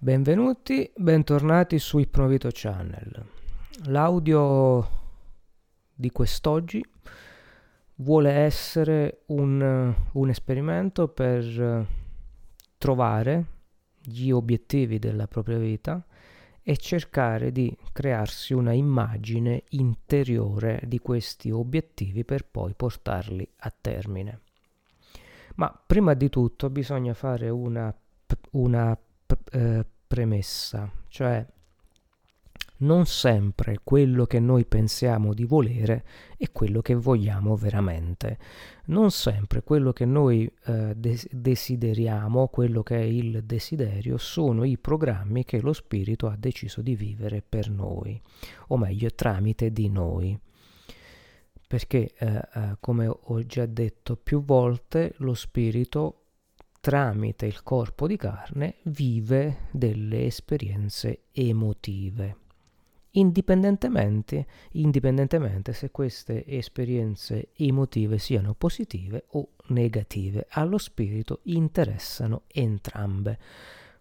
Benvenuti, bentornati su Ipnovito Channel. L'audio di quest'oggi vuole essere un, un esperimento per trovare gli obiettivi della propria vita e cercare di crearsi una immagine interiore di questi obiettivi per poi portarli a termine. Ma prima di tutto bisogna fare una, una eh, premessa, cioè non sempre quello che noi pensiamo di volere è quello che vogliamo veramente. Non sempre quello che noi eh, des- desideriamo, quello che è il desiderio, sono i programmi che lo spirito ha deciso di vivere per noi, o meglio tramite di noi. Perché, eh, eh, come ho già detto più volte, lo spirito tramite il corpo di carne vive delle esperienze emotive. Indipendentemente, indipendentemente se queste esperienze emotive siano positive o negative, allo spirito interessano entrambe.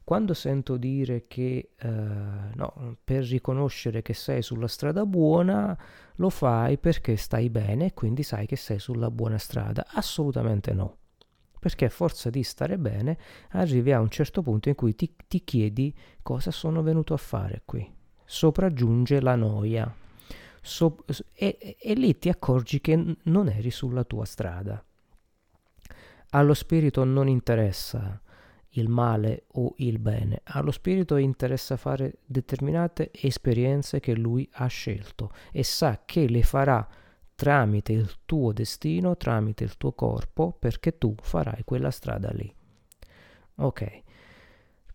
Quando sento dire che eh, no, per riconoscere che sei sulla strada buona lo fai perché stai bene e quindi sai che sei sulla buona strada, assolutamente no perché a forza di stare bene arrivi a un certo punto in cui ti, ti chiedi cosa sono venuto a fare qui. Sopraggiunge la noia so, e, e lì ti accorgi che non eri sulla tua strada. Allo spirito non interessa il male o il bene, allo spirito interessa fare determinate esperienze che lui ha scelto e sa che le farà tramite il tuo destino, tramite il tuo corpo, perché tu farai quella strada lì. Ok,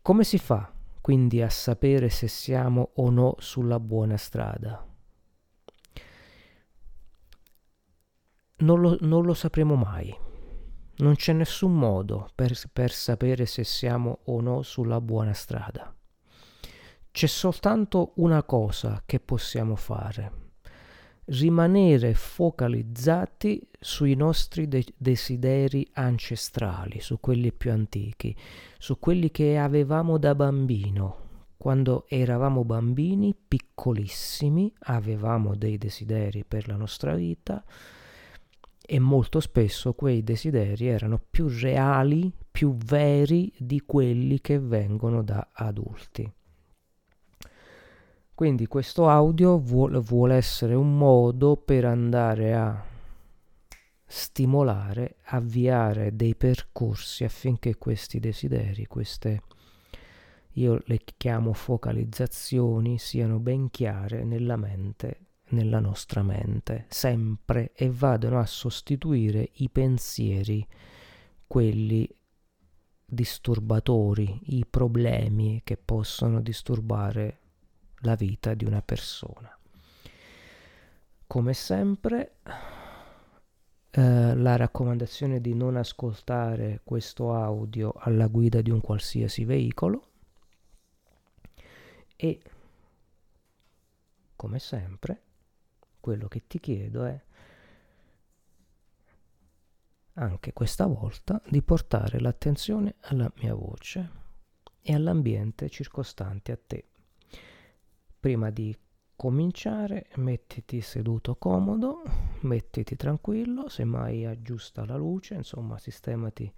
come si fa quindi a sapere se siamo o no sulla buona strada? Non lo, non lo sapremo mai. Non c'è nessun modo per, per sapere se siamo o no sulla buona strada. C'è soltanto una cosa che possiamo fare rimanere focalizzati sui nostri de- desideri ancestrali, su quelli più antichi, su quelli che avevamo da bambino. Quando eravamo bambini, piccolissimi, avevamo dei desideri per la nostra vita e molto spesso quei desideri erano più reali, più veri di quelli che vengono da adulti. Quindi questo audio vuole, vuole essere un modo per andare a stimolare, avviare dei percorsi affinché questi desideri, queste io le chiamo focalizzazioni, siano ben chiare nella mente, nella nostra mente, sempre e vadano a sostituire i pensieri, quelli disturbatori, i problemi che possono disturbare la vita di una persona. Come sempre, eh, la raccomandazione di non ascoltare questo audio alla guida di un qualsiasi veicolo e, come sempre, quello che ti chiedo è anche questa volta di portare l'attenzione alla mia voce e all'ambiente circostante a te. Prima di cominciare mettiti seduto comodo, mettiti tranquillo, semmai aggiusta la luce, insomma sistemati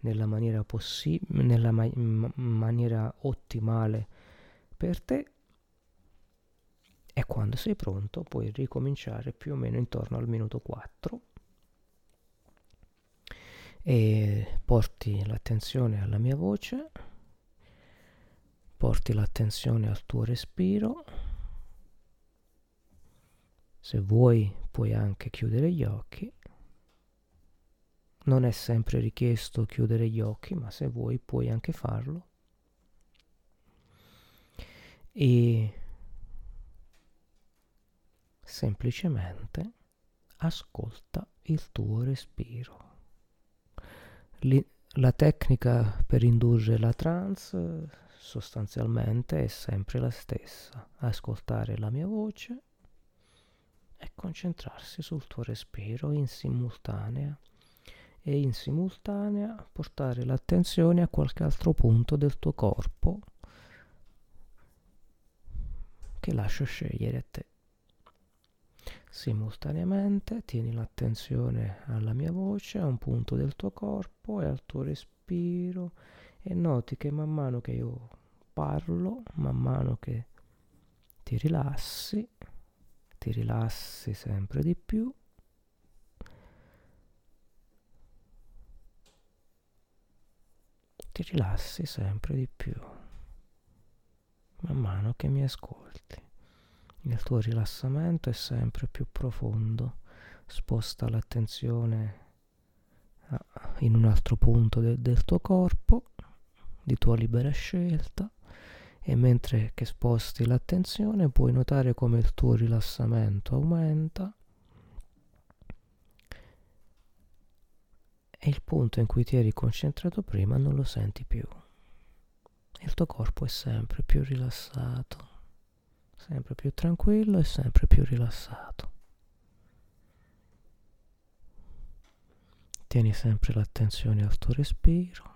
nella maniera possibile, nella ma- maniera ottimale per te. E quando sei pronto puoi ricominciare più o meno intorno al minuto 4 e porti l'attenzione alla mia voce porti l'attenzione al tuo respiro. Se vuoi puoi anche chiudere gli occhi. Non è sempre richiesto chiudere gli occhi, ma se vuoi puoi anche farlo. E semplicemente ascolta il tuo respiro. Li- la tecnica per indurre la trance sostanzialmente è sempre la stessa, ascoltare la mia voce e concentrarsi sul tuo respiro in simultanea e in simultanea portare l'attenzione a qualche altro punto del tuo corpo che lascio scegliere a te. Simultaneamente tieni l'attenzione alla mia voce, a un punto del tuo corpo e al tuo respiro e noti che man mano che io parlo, man mano che ti rilassi, ti rilassi sempre di più. Ti rilassi sempre di più man mano che mi ascolti. Il tuo rilassamento è sempre più profondo, sposta l'attenzione in un altro punto de- del tuo corpo, di tua libera scelta, e mentre che sposti l'attenzione puoi notare come il tuo rilassamento aumenta e il punto in cui ti eri concentrato prima non lo senti più. Il tuo corpo è sempre più rilassato, sempre più tranquillo e sempre più rilassato. Tieni sempre l'attenzione al tuo respiro.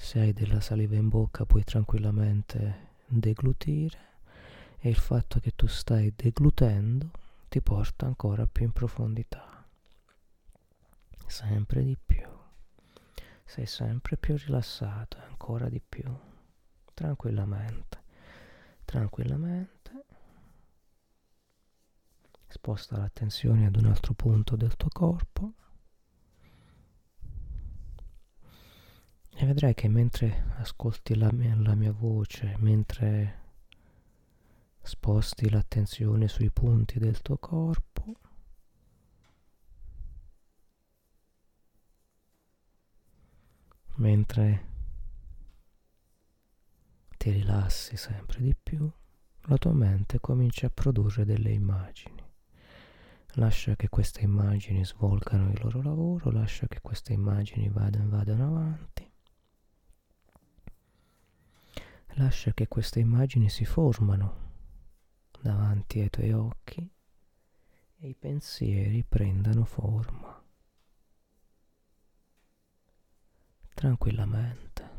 Se hai della saliva in bocca puoi tranquillamente deglutire e il fatto che tu stai deglutendo ti porta ancora più in profondità. Sempre di più. Sei sempre più rilassato ancora di più. Tranquillamente. Tranquillamente. Sposta l'attenzione ad un altro punto del tuo corpo. E vedrai che mentre ascolti la mia, la mia voce, mentre sposti l'attenzione sui punti del tuo corpo, mentre ti rilassi sempre di più, la tua mente comincia a produrre delle immagini. Lascia che queste immagini svolgano il loro lavoro, lascia che queste immagini vadano, vadano avanti Lascia che queste immagini si formano davanti ai tuoi occhi e i pensieri prendano forma. Tranquillamente.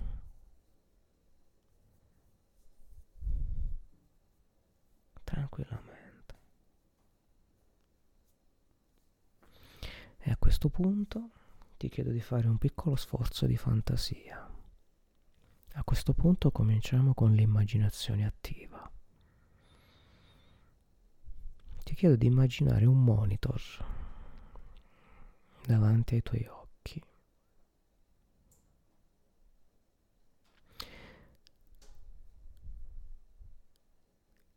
Tranquillamente. E a questo punto ti chiedo di fare un piccolo sforzo di fantasia. Questo punto cominciamo con l'immaginazione attiva. Ti chiedo di immaginare un monitor davanti ai tuoi occhi.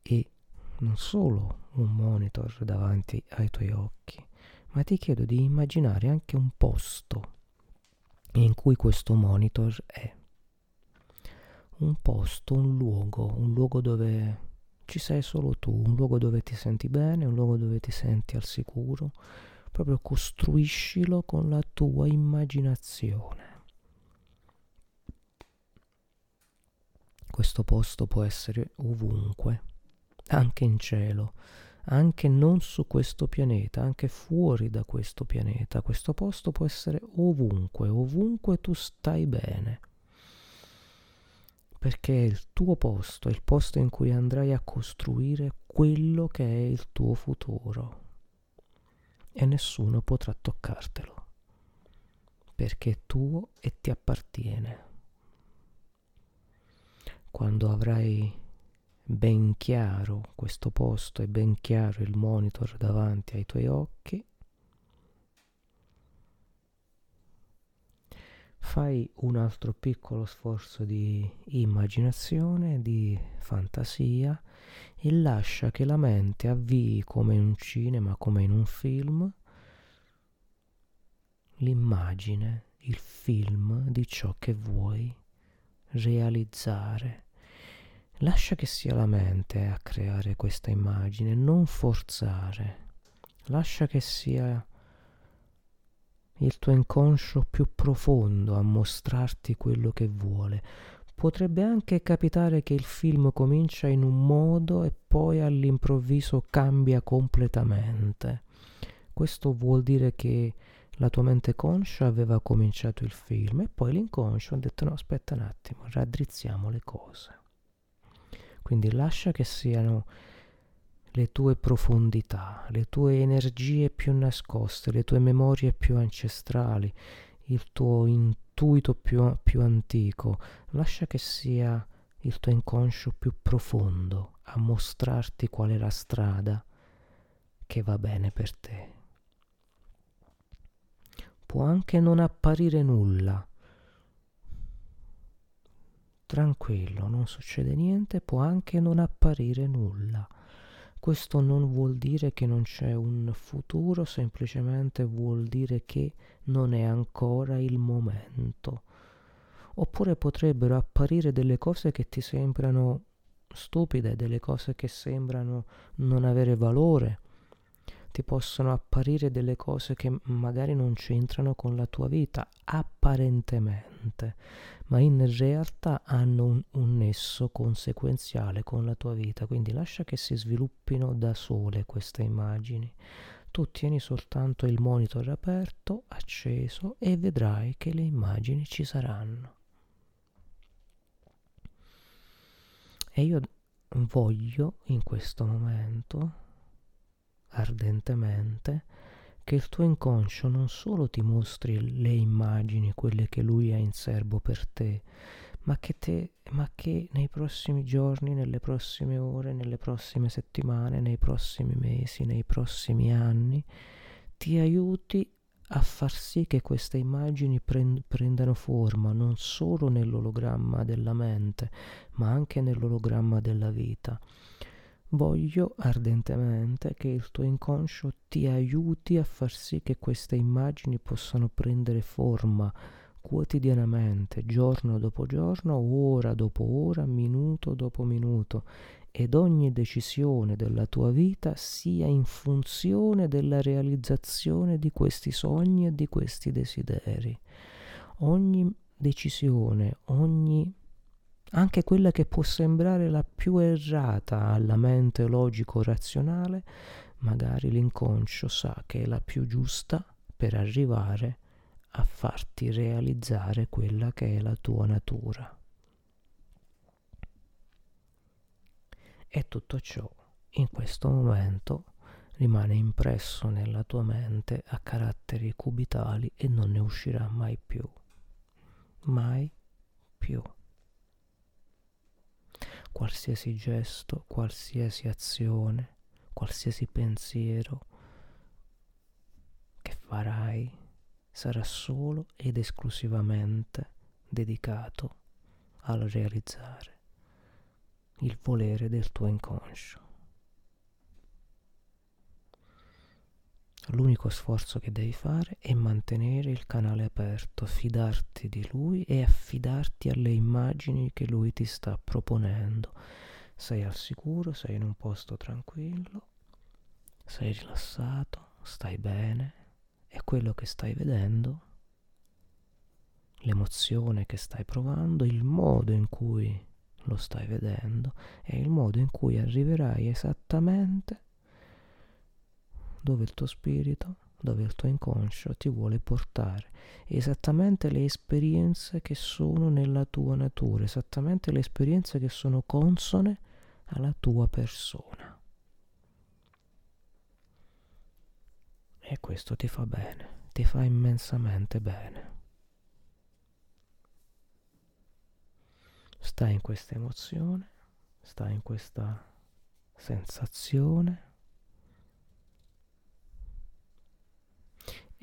E non solo un monitor davanti ai tuoi occhi, ma ti chiedo di immaginare anche un posto in cui questo monitor è un posto, un luogo, un luogo dove ci sei solo tu, un luogo dove ti senti bene, un luogo dove ti senti al sicuro, proprio costruiscilo con la tua immaginazione. Questo posto può essere ovunque, anche in cielo, anche non su questo pianeta, anche fuori da questo pianeta. Questo posto può essere ovunque, ovunque tu stai bene perché è il tuo posto, è il posto in cui andrai a costruire quello che è il tuo futuro e nessuno potrà toccartelo perché è tuo e ti appartiene. Quando avrai ben chiaro questo posto e ben chiaro il monitor davanti ai tuoi occhi, fai un altro piccolo sforzo di immaginazione, di fantasia e lascia che la mente avvii come in un cinema, come in un film, l'immagine, il film di ciò che vuoi realizzare. Lascia che sia la mente a creare questa immagine, non forzare. Lascia che sia il tuo inconscio più profondo a mostrarti quello che vuole. Potrebbe anche capitare che il film comincia in un modo e poi all'improvviso cambia completamente. Questo vuol dire che la tua mente conscia aveva cominciato il film e poi l'inconscio ha detto no aspetta un attimo, raddrizziamo le cose. Quindi lascia che siano le tue profondità, le tue energie più nascoste, le tue memorie più ancestrali, il tuo intuito più, più antico. Lascia che sia il tuo inconscio più profondo a mostrarti qual è la strada che va bene per te. Può anche non apparire nulla. Tranquillo, non succede niente, può anche non apparire nulla. Questo non vuol dire che non c'è un futuro, semplicemente vuol dire che non è ancora il momento. Oppure potrebbero apparire delle cose che ti sembrano stupide, delle cose che sembrano non avere valore, ti possono apparire delle cose che magari non c'entrano con la tua vita, apparentemente, ma in realtà hanno un, un, nesso conseguenziale con la tua vita, quindi lascia che si sviluppino da sole queste immagini. Tu tieni soltanto il monitor aperto, acceso e vedrai che le immagini ci saranno. E io voglio in questo momento, ardentemente, che il tuo inconscio non solo ti mostri le immagini, quelle che lui ha in serbo per te, ma che, te, ma che nei prossimi giorni, nelle prossime ore, nelle prossime settimane, nei prossimi mesi, nei prossimi anni, ti aiuti a far sì che queste immagini prend- prendano forma non solo nell'ologramma della mente, ma anche nell'ologramma della vita. Voglio ardentemente che il tuo inconscio ti aiuti a far sì che queste immagini possano prendere forma quotidianamente, giorno dopo giorno, ora dopo ora, minuto dopo minuto, ed ogni decisione della tua vita sia in funzione della realizzazione di questi sogni e di questi desideri. Ogni decisione, ogni anche quella che può sembrare la più errata alla mente logico-razionale, magari l'inconscio sa che è la più giusta per arrivare a farti realizzare quella che è la tua natura. E tutto ciò in questo momento rimane impresso nella tua mente a caratteri cubitali e non ne uscirà mai più. Mai più. Qualsiasi gesto, qualsiasi azione, qualsiasi pensiero che farai sarà solo ed esclusivamente dedicato al realizzare il volere del tuo inconscio. L'unico sforzo che devi fare è mantenere il canale aperto, fidarti di lui e affidarti alle immagini che lui ti sta proponendo. Sei al sicuro, sei in un posto tranquillo, sei rilassato, stai bene e quello che stai vedendo, l'emozione che stai provando, il modo in cui lo stai vedendo, è il modo in cui arriverai esattamente dove il tuo spirito, dove il tuo inconscio ti vuole portare, esattamente le esperienze che sono nella tua natura, esattamente le esperienze che sono consone alla tua persona. E questo ti fa bene, ti fa immensamente bene. stai in questa emozione, stai in questa sensazione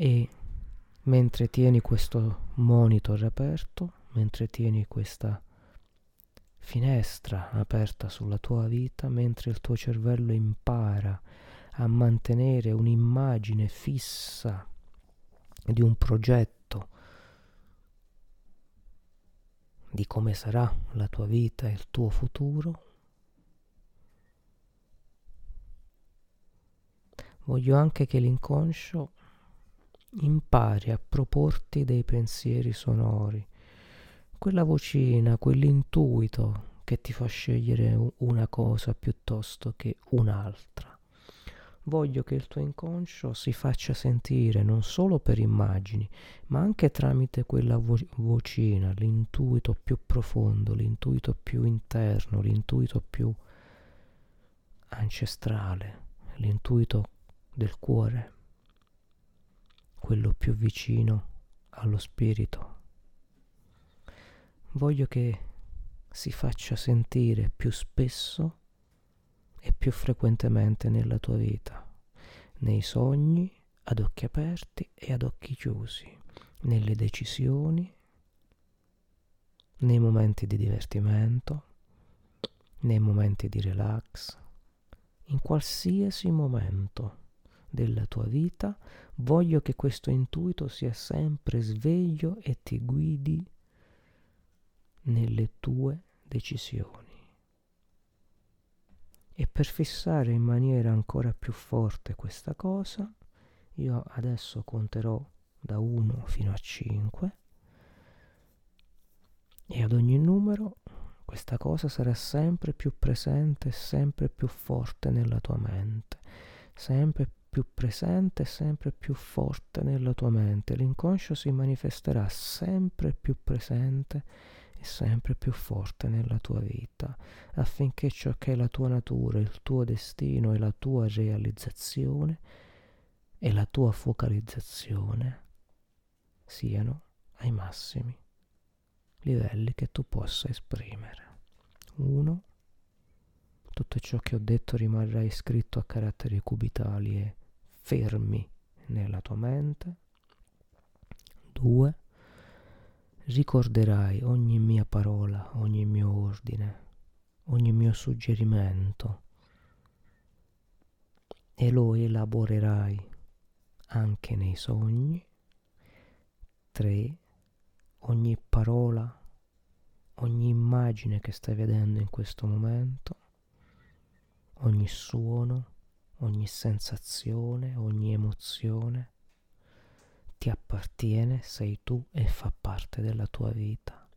e mentre tieni questo monitor aperto, mentre tieni questa finestra aperta sulla tua vita, mentre il tuo cervello impara a mantenere un'immagine fissa di un progetto di come sarà la tua vita e il tuo futuro, voglio anche che l'inconscio impari a proporti dei pensieri sonori, quella vocina, quell'intuito che ti fa scegliere una cosa piuttosto che un'altra. voglio che il tuo inconscio si faccia sentire non solo per immagini, ma anche tramite quella vo- vocina, l'intuito più profondo, l'intuito più interno, l'intuito più ancestrale, l'intuito del cuore, quello più vicino allo spirito. Voglio che si faccia sentire più spesso e più frequentemente nella tua vita, nei sogni, ad occhi aperti e ad occhi chiusi, nelle decisioni, nei momenti di divertimento, nei momenti di relax, in qualsiasi momento della tua vita, voglio che questo intuito sia sempre sveglio e ti guidi nelle tue decisioni. E per fissare in maniera ancora più forte questa cosa, io adesso conterò da 1 fino a 5 e ad ogni numero questa cosa sarà sempre più presente, sempre più forte nella tua mente, sempre più presente, sempre più forte nella tua mente. L'inconscio si manifesterà sempre più presente e sempre più forte nella tua vita, affinché ciò che è la tua natura, il tuo destino e la tua realizzazione e la tua focalizzazione siano ai massimi livelli che tu possa esprimere. Uno, tutto ciò che ho detto rimarrà iscritto a caratteri cubitali e fermi nella tua mente. Due, ricorderai ogni mia parola, ogni mio ordine, ogni mio suggerimento e lo elaborerai anche nei sogni. 3 ogni parola, ogni immagine che stai vedendo in questo momento, ogni suono, ogni sensazione, ogni emozione ti appartiene, sei tu e fa parte della tua vita.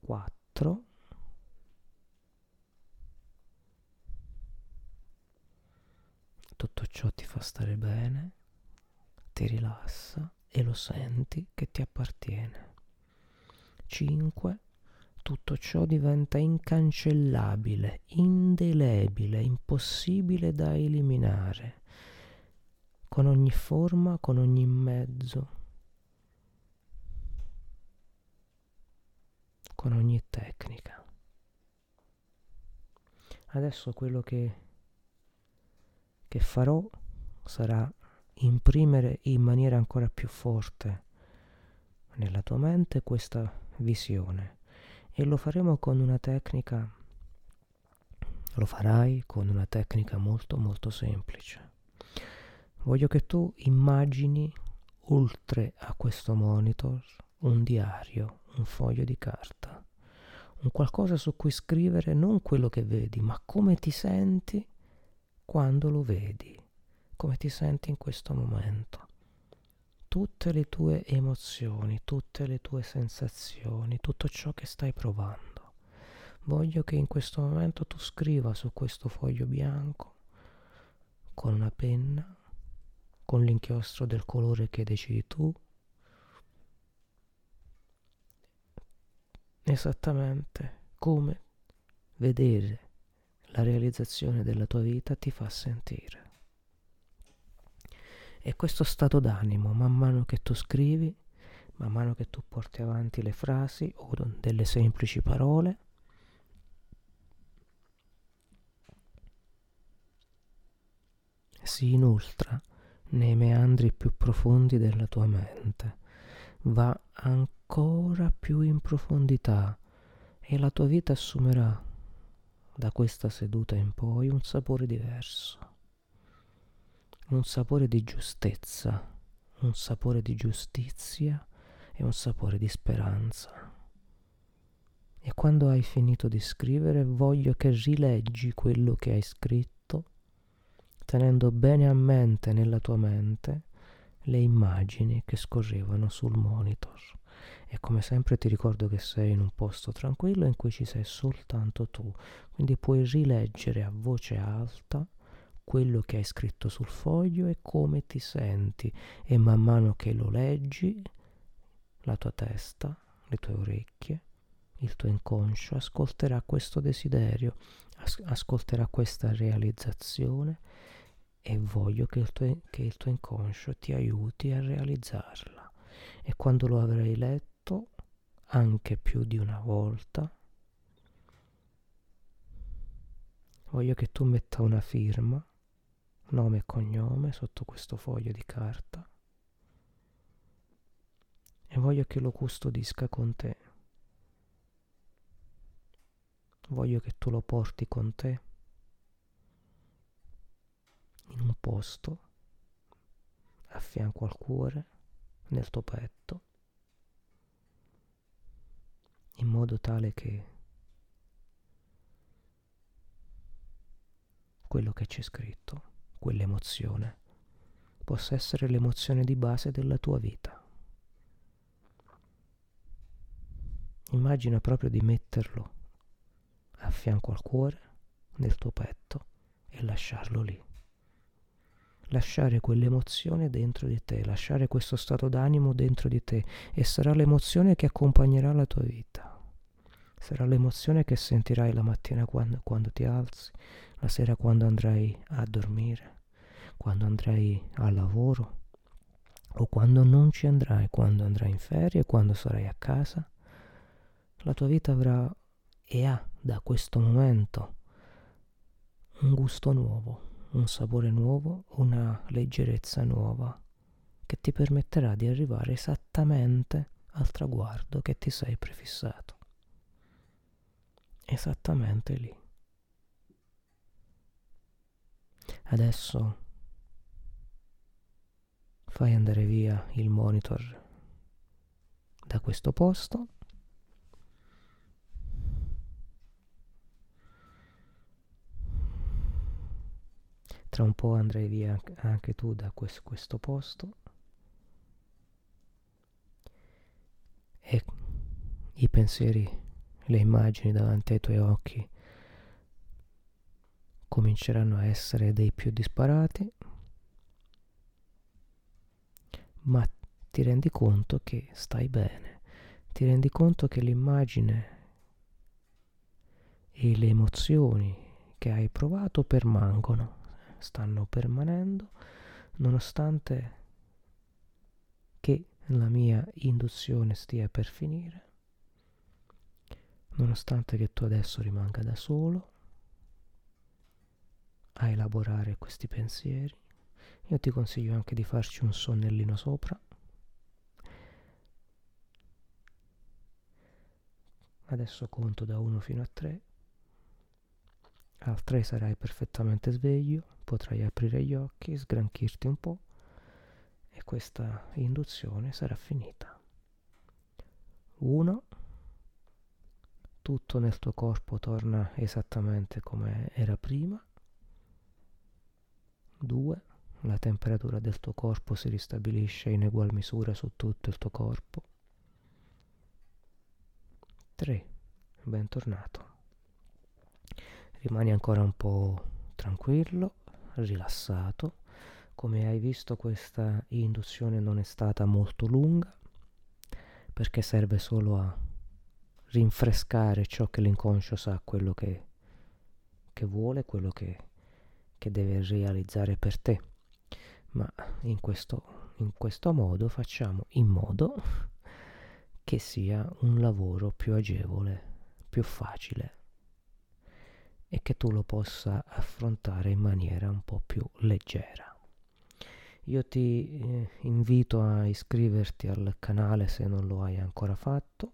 4. Tutto ciò ti fa stare bene, ti rilassa e lo senti che ti appartiene. 5 tutto ciò diventa incancellabile, indelebile, impossibile da eliminare, con ogni forma, con ogni mezzo, con ogni tecnica. Adesso quello che, che farò sarà imprimere in maniera ancora più forte nella tua mente questa visione e lo faremo con una tecnica, lo farai con una tecnica molto molto semplice. Voglio che tu immagini oltre a questo monitor un diario, un foglio di carta, un qualcosa su cui scrivere non quello che vedi, ma come ti senti quando lo vedi, come ti senti in questo momento tutte le tue emozioni, tutte le tue sensazioni, tutto ciò che stai provando. Voglio che in questo momento tu scriva su questo foglio bianco con una penna, con l'inchiostro del colore che decidi tu, esattamente come vedere la realizzazione della tua vita ti fa sentire. E questo stato d'animo, man mano che tu scrivi, man mano che tu porti avanti le frasi o delle semplici parole, si inoltra nei meandri più profondi della tua mente, va ancora più in profondità e la tua vita assumerà da questa seduta in poi un sapore diverso un sapore di giustezza, un sapore di giustizia e un sapore di speranza. E quando hai finito di scrivere voglio che rileggi quello che hai scritto, tenendo bene a mente nella tua mente le immagini che scorrevano sul monitor. E come sempre ti ricordo che sei in un posto tranquillo in cui ci sei soltanto tu, quindi puoi rileggere a voce alta quello che hai scritto sul foglio e come ti senti e man mano che lo leggi la tua testa, le tue orecchie, il tuo inconscio ascolterà questo desiderio, as- ascolterà questa realizzazione e voglio che il, tuo, che il tuo inconscio ti aiuti a realizzarla. E quando lo avrai letto, anche più di una volta, voglio che tu metta una firma, nome e cognome sotto questo foglio di carta e voglio che lo custodisca con te. Voglio che tu lo porti con te in un posto a fianco al cuore, nel tuo petto, in modo tale che quello che c'è scritto, quell'emozione, possa essere l'emozione di base della tua vita. Immagina proprio di metterlo a fianco al cuore, nel tuo petto e lasciarlo lì. Lasciare quell'emozione dentro di te, lasciare questo stato d'animo dentro di te e sarà l'emozione che accompagnerà la tua vita. Sarà l'emozione che sentirai la mattina quando, quando ti alzi, la sera quando andrai a dormire, quando andrai al lavoro o quando non ci andrai, quando andrai in ferie, quando sarai a casa la tua vita avrà e ha da questo momento un gusto nuovo, un sapore nuovo, una leggerezza nuova che ti permetterà di arrivare esattamente al traguardo che ti sei prefissato. Esattamente lì. Adesso fai andare via il monitor da questo posto Tra un po' andrai via anche tu da questo posto. E i pensieri, le immagini davanti ai tuoi occhi cominceranno a essere dei più disparati, ma ti rendi conto che stai bene, ti rendi conto che l'immagine e le emozioni che hai provato permangono stanno permanendo nonostante che la mia induzione stia per finire, nonostante che tu adesso rimanga da solo a elaborare questi pensieri, io ti consiglio anche di farci un sonnellino sopra. Adesso conto da 1 fino a 3 al 3 sarai perfettamente sveglio, potrai aprire gli occhi, sgranchirti un po' e questa induzione sarà finita. 1. Tutto nel tuo corpo torna esattamente come era prima. 2. La temperatura del tuo corpo si ristabilisce in egual misura su tutto il tuo corpo. 3. Bentornato rimani ancora un po' tranquillo, rilassato. Come hai visto questa induzione non è stata molto lunga perché serve solo a rinfrescare ciò che l'inconscio sa, quello che, che vuole, quello che, che deve realizzare per te. Ma in questo, in questo modo facciamo in modo che sia un lavoro più agevole, più facile e che tu lo possa affrontare in maniera un po' più leggera. Io ti eh, invito a iscriverti al canale se non lo hai ancora fatto.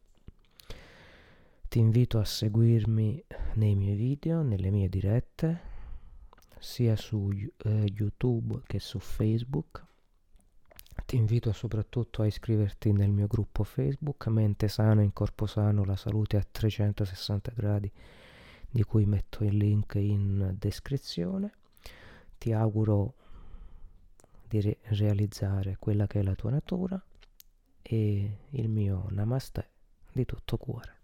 Ti invito a seguirmi nei miei video, nelle mie dirette, sia su eh, YouTube che su Facebook. Ti invito soprattutto a iscriverti nel mio gruppo Facebook Mente Sana in Corpo Sano, la salute a 360 gradi di cui metto il link in descrizione. Ti auguro di re- realizzare quella che è la tua natura e il mio namaste di tutto cuore.